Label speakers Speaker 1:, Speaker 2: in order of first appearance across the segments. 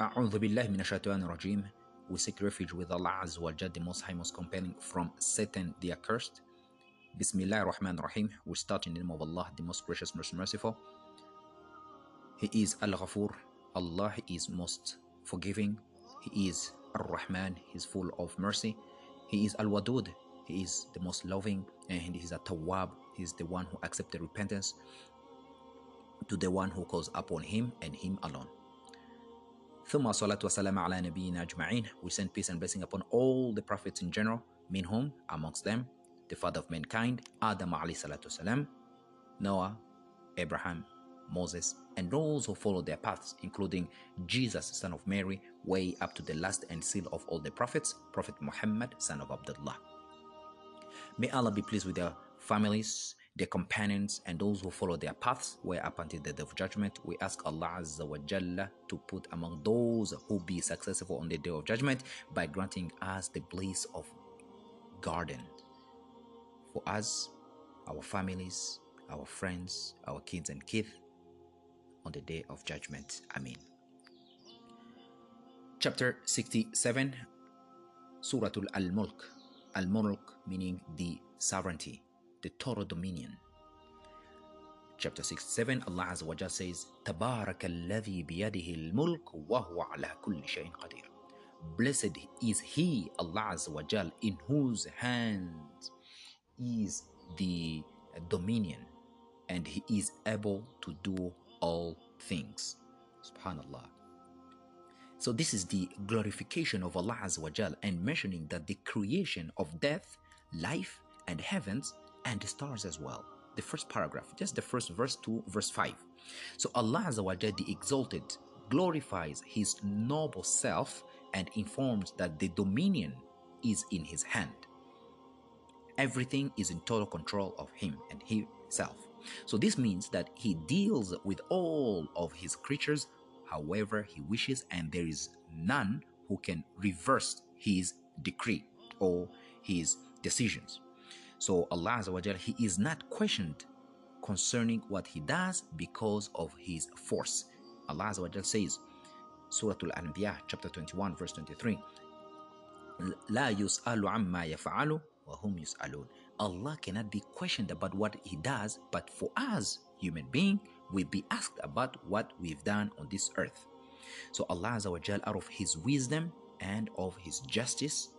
Speaker 1: A'udhu billahi minashaitan rajim. We seek refuge with Allah Azza wa Jal, the Most High, Most Compelling, from Satan the Accursed. Bismillah ar-Rahman rahim We start in the name of Allah, the Most Gracious, Most Merciful. He is Al-Ghafur. Allah is most forgiving. He is Ar-Rahman. He is full of mercy. He is Al-Wadud. He is the most loving and he is a Tawwab. He is the one who accepted repentance to the one who calls upon him and him alone. ثم صلاة وسلام على نبينا أجمعين We send peace and blessing upon all the prophets in general minhum amongst them the father of mankind Adam عليه الصلاة والسلام Noah Abraham Moses and those who follow their paths including Jesus son of Mary way up to the last and seal of all the prophets Prophet Muhammad son of Abdullah May Allah be pleased with their families their companions and those who follow their paths way up until the day of judgment. We ask Allah Azza wa Jalla to put among those who be successful on the day of judgment by granting us the bliss of garden for us, our families, our friends, our kids and kith on the day of judgment. Amen. Chapter 67 Surah Al-Mulk. Al-Mulk meaning the sovereignty the total dominion. Chapter 67, Allah Azza wa Jalla says, تبارك الذي بيده الملك وهو على كل شيء قدير. Blessed is He, Allah Azza wa Jalla, in whose hands is the dominion and He is able to do all things. Subhanallah. So this is the glorification of Allah Azza wa Jalla and mentioning that the creation of death, life, and heavens and the stars as well. The first paragraph, just the first verse to verse 5. So Allah Azza wa Jalla, the exalted, glorifies his noble self and informs that the dominion is in his hand. Everything is in total control of him and himself. So this means that he deals with all of his creatures however he wishes, and there is none who can reverse his decree or his decisions. So Allah Azza wa Jalla, He is not questioned concerning what He does because of His force. Allah Azza wa Jalla says, Surah Al-Anbiya, chapter 21, verse 23, لا يسأل عما يفعل وهم يسألون. Allah cannot be questioned about what He does, but for us, human being, we be asked about what we've done on this earth. So Allah Azza wa Jalla, out of His wisdom and of His justice,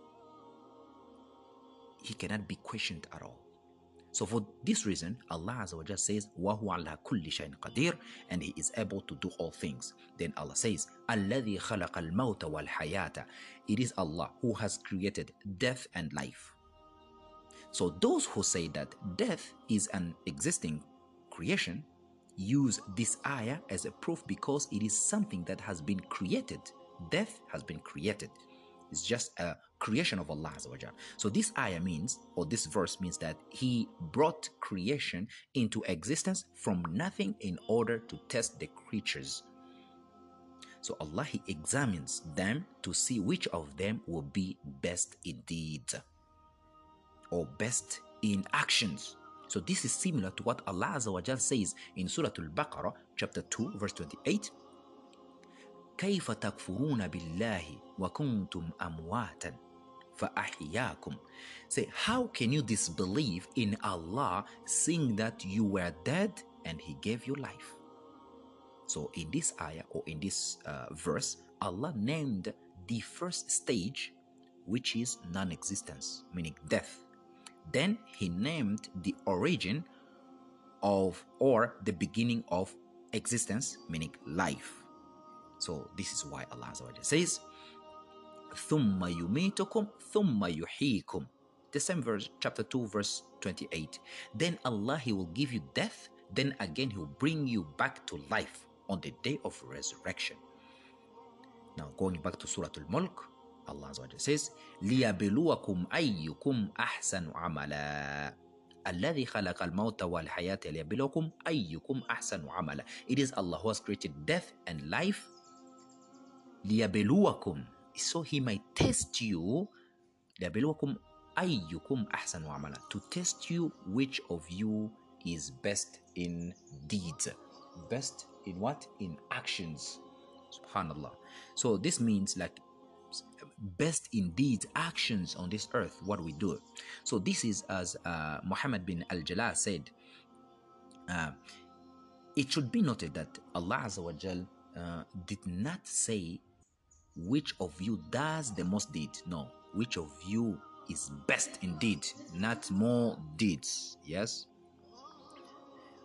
Speaker 1: he cannot be questioned at all. So for this reason, Allah Azza wa Jalla says, وَهُوَ عَلَى كُلِّ شَيْءٍ قَدِيرٌ and He is able to do all things. Then Allah says, الَّذِي خَلَقَ الْمَوْتَ وَالْحَيَاةَ It is Allah who has created death and life. So those who say that death is an existing creation use this ayah as a proof because it is something that has been created. Death has been created. It's just a creation of Allah. So this ayah means, or this verse means that He brought creation into existence from nothing in order to test the creatures. So Allah He examines them to see which of them will be best in deeds or best in actions. So this is similar to what Allah says in Surah Al-Baqarah chapter 2 verse 28 كيف تكفرون بالله وكنتم أمواتا فأحياكم Say, how can you disbelieve in Allah seeing that you were dead and He gave you life? So in this ayah or in this uh, verse, Allah named the first stage, which is non-existence, meaning death. Then He named the origin of or the beginning of existence, meaning life. So this is why Allah says, ثُمَّ يُمِيتُكُمْ ثُمَّ يُحْيِيكُمْ The same verse, chapter 2, verse 28. Then Allah, He will give you death, then again He will bring you back to life on the day of resurrection. Now going back to Surah Al-Mulk, Allah says, لِيَبْلُوَكُمْ أَيُّكُمْ أَحْسَنُ عَمَلًا الذي خلق الموت والحياة ليبلوكم أيكم أحسن عملا It is Allah who has created death and life ليبلوكم so he might test you. ليبلوكم أيكم أحسن عملا to test you which of you is best in deeds. Best in what? In actions. Subhanallah. So this means like best in deeds, actions on this earth what we do. So this is as uh, muhammad bin Ajlan said uh, it should be noted that allah Azza wa Jal, uh, did not say which of you does the most deed. No, which of you is best indeed, not more deeds. Yes.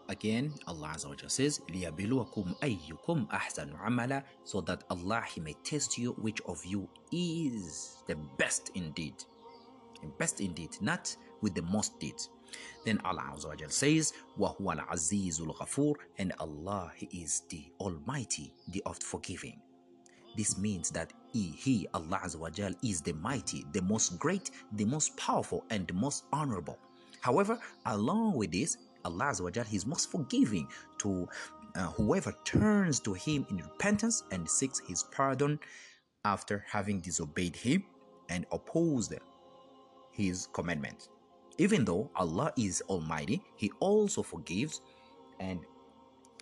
Speaker 1: Again, Allah Azza wa Jalla says, لِيَبِلُوَكُمْ أَيُّكُمْ أَحْسَنُ عَمَلًا So that Allah, He may test you which of you is the best indeed. The best indeed, not with the most deeds. Then Allah Azza wa Jalla says, وَهُوَ الْعَزِيزُ الْغَفُورُ And Allah, He is the Almighty, the oft forgiving. This means that He, he Allah Azza wa is the mighty, the most great, the most powerful, and the most honorable. However, along with this, Allah Azza wa is most forgiving to uh, whoever turns to Him in repentance and seeks His pardon after having disobeyed Him and opposed His commandments. Even though Allah is Almighty, He also forgives and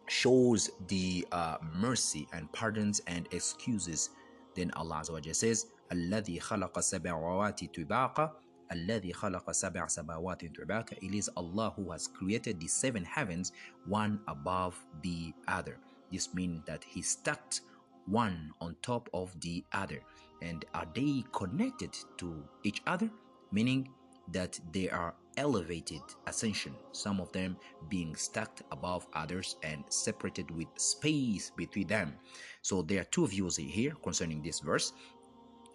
Speaker 1: shows the uh, mercy and pardons and excuses. Then Allah Azza wa Jalla says, الذي خلق السماوات طباقا الذي خلق سبع سماوات طباقا It is Allah who has created the seven heavens one above the other. This means that He stacked one on top of the other. And are they connected to each other? Meaning that they are elevated ascension, some of them being stacked above others and separated with space between them. So there are two views here concerning this verse.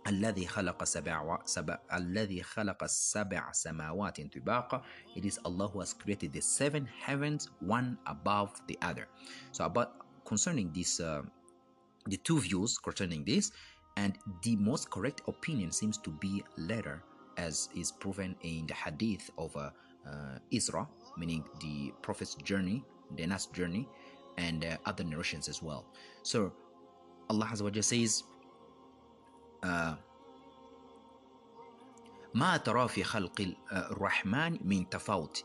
Speaker 1: الذي خلق سبع سبع الذي خلق السبع سماوات طباقا it is Allah who has created the seven heavens one above the other so about concerning this uh, the two views concerning this and the most correct opinion seems to be later as is proven in the hadith of uh, uh, Isra, meaning the Prophet's journey, the Nas journey, and uh, other narrations as well. So Allah Azza wa says, ما ترى في خلق الرحمن من تفاوت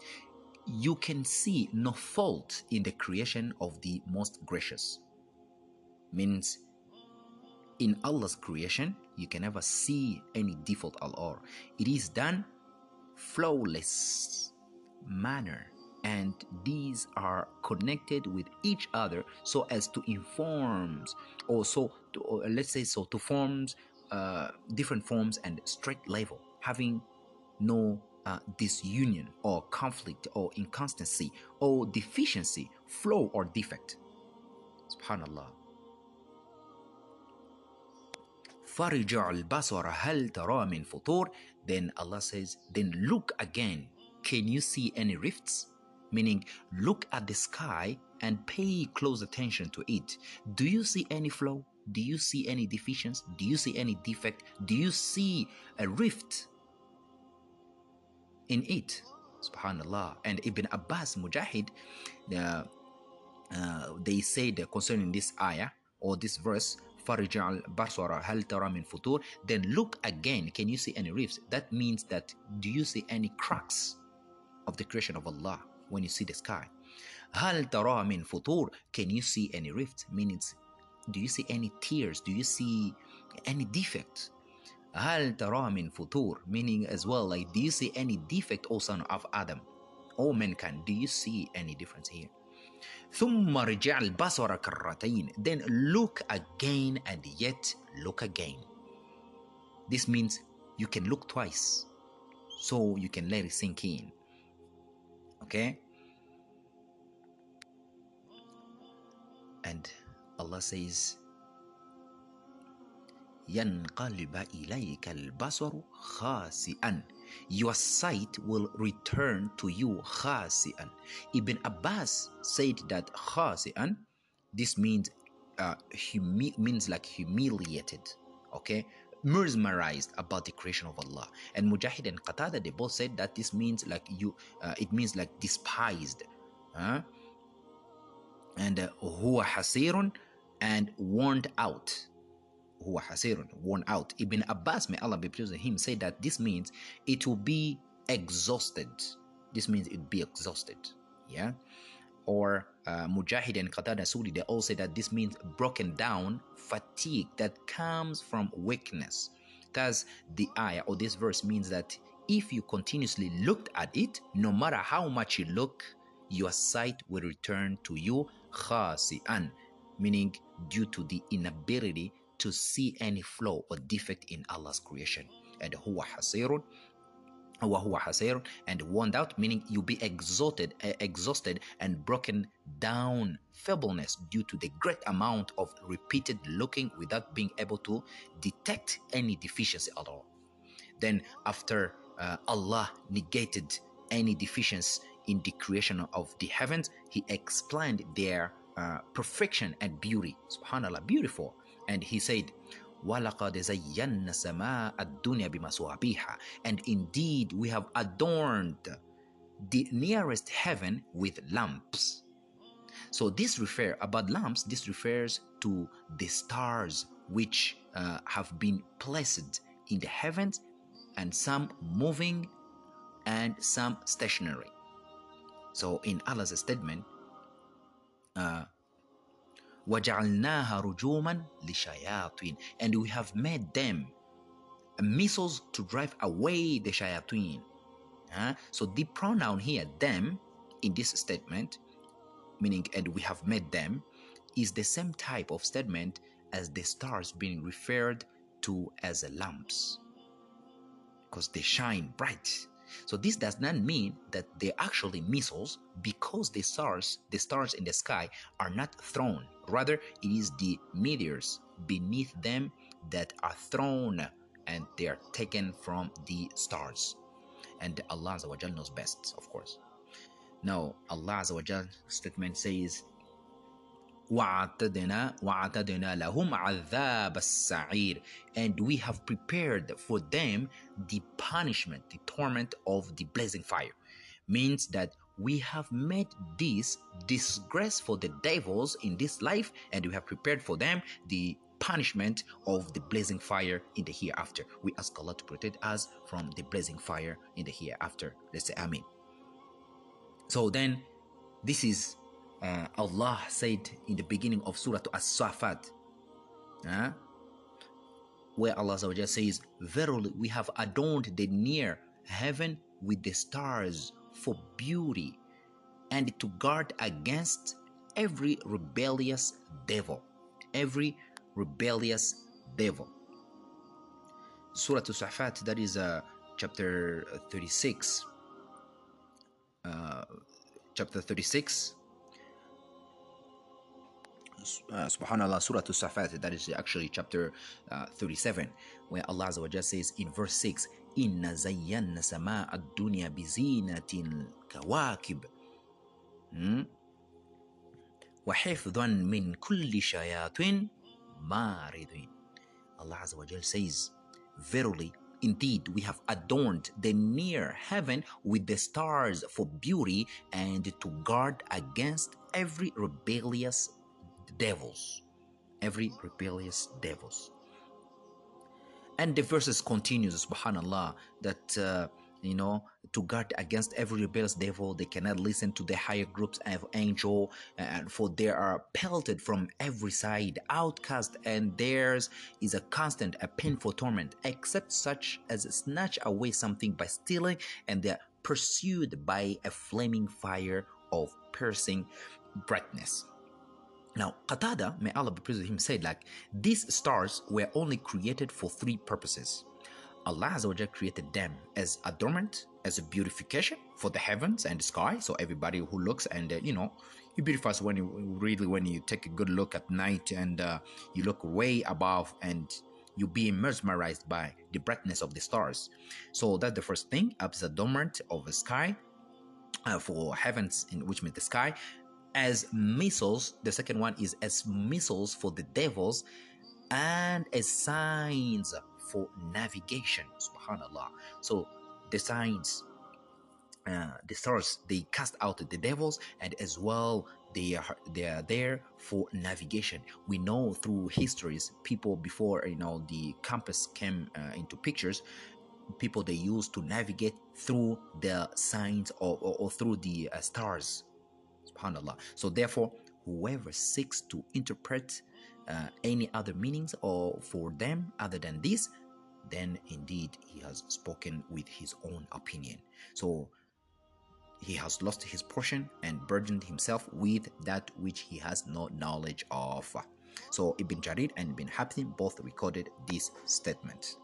Speaker 1: you can see no fault in the creation of the most gracious means in Allah's creation, you can never see any default at all. It is done flawless manner and these are connected with each other so as to inform or so to, or let's say so to forms uh, different forms and straight level having no uh, disunion or conflict or inconstancy or deficiency flow or defect subhanallah فَرِجَعْ الْبَصَرَ هَلْ تَرَى مِنْ فُطُورٍ Then Allah says, then look again. Can you see any rifts? Meaning, look at the sky and pay close attention to it. Do you see any flaw? Do you see any deficiency? Do you see any defect? Do you see a rift in it? Subhanallah. And Ibn Abbas Mujahid, uh, uh, they said concerning this ayah or this verse, فَرِجَعَ الْبَصَرَ هَلْ تَرَى مِنْ فُطُورٍ Then look again. Can you see any rifts? That means that do you see any cracks of the creation of Allah when you see the sky? هَلْ تَرَى مِنْ فُطُورٍ Can you see any rifts? Meaning, do you see any tears? Do you see any defect? هَلْ تَرَى مِنْ فُطُورٍ Meaning as well, like, do you see any defect, O son of Adam? O mankind, do you see any difference here? ثم رجع البصر كرتين then look again and yet look again this means you can look twice so you can let it sink in okay and Allah says ينقلب إليك البصر خاسئا your sight will return to you khasi'an. Ibn Abbas said that khasi'an, this means uh, humi- means like humiliated, okay, mesmerized about the creation of Allah. And Mujahid and Qatada, they both said that this means like you, uh, it means like despised, huh? and huwa uh, hasirun and warned out huwa hasirun, worn out. Ibn Abbas, may Allah be pleased with him, said that this means it will be exhausted. This means it will be exhausted. Yeah. or uh, Mujahid and Qatada Suddi, they all say that this means broken down fatigue that comes from weakness. Thus, the ayah or this verse means that if you continuously looked at it, no matter how much you look, your sight will return to you khasi'an, meaning due to the inability to see any flaw or defect in Allah's creation. And huwa hasirun hasir and worn out meaning you be exhausted eh, exhausted and broken down feebleness due to the great amount of repeated looking without being able to detect any deficiency at all. Then after uh, allah negated any deficiency in the creation of the heavens he explained their uh, perfection and beauty. Subhanallah beautiful. and he said وَلَقَدْ زَيَّنَّ سَمَاءَ الدُّنْيَا بِمَصْوَابِيهَا And indeed, we have adorned the nearest heaven with lamps. So this refer about lamps. This refers to the stars which uh, have been placed in the heavens, and some moving, and some stationary. So in Allah's statement, uh, وَجَعَلْنَاهَا رُجُومًا لِشَيَاطِينَ And we have made them missiles to drive away the shayateen. Uh, so the pronoun here, them, in this statement, meaning and we have made them, is the same type of statement as the stars being referred to as lamps. Because they shine bright so this does not mean that they're actually missiles because the stars, the stars in the sky are not thrown. Rather, it is the meteors beneath them that are thrown and they are taken from the stars. And Allah knows best, of course. Now, Allah's statement says, وَعَتَدْنَا وَعَتَدْنَا لَهُمْ عَذَابَ السَّعِيرِ And we have prepared for them the punishment, the torment of the blazing fire. Means that we have made this disgrace for the devils in this life and we have prepared for them the punishment of the blazing fire in the hereafter. We ask Allah to protect us from the blazing fire in the hereafter. Let's say Amen. So then, this is uh, Allah said in the beginning of Surah As-Safat, uh, where Allah says, Verily we have adorned the near heaven with the stars for beauty and to guard against every rebellious devil. Every rebellious devil. Surah As-Safat, that is uh, chapter 36. Uh, chapter 36 uh, subhanallah surah al-safat that is actually chapter uh, 37 where allah says in verse 6 inna zayyana sama ad-dunya bizinatin kawakib hmm? وحفظا من كل شياطين ماردين Allah Azza wa says verily Indeed, we have adorned the near heaven with the stars for beauty and to guard against every rebellious devils, every rebellious devils. And the verses continues, subhanallah, that uh, you know to guard against every rebellious devil they cannot listen to the higher groups of angel and for they are pelted from every side outcast and theirs is a constant a painful torment except such as snatch away something by stealing and they're pursued by a flaming fire of piercing brightness now, Qatada, may Allah be pleased with him, said like, these stars were only created for three purposes. Allah created them as adornment, as a beautification for the heavens and the sky. So everybody who looks and uh, you know, you beautifies when you really when you take a good look at night and uh, you look way above and you be mesmerized by the brightness of the stars. So that's the first thing, as adornment of the sky. Uh, for heavens in which means the sky as missiles. The second one is as missiles for the devils and as signs for navigation. Subhanallah. So the signs, uh, the stars, they cast out the devils, and as well they are they are there for navigation. We know through histories, people before you know the compass came uh, into pictures. People they used to navigate through the signs or, or, or through the uh, stars Subhanallah. So therefore, whoever seeks to interpret uh, any other meanings or for them other than this, then indeed he has spoken with his own opinion. So he has lost his portion and burdened himself with that which he has no knowledge of. So Ibn Jarir and Ibn Habib both recorded this statement.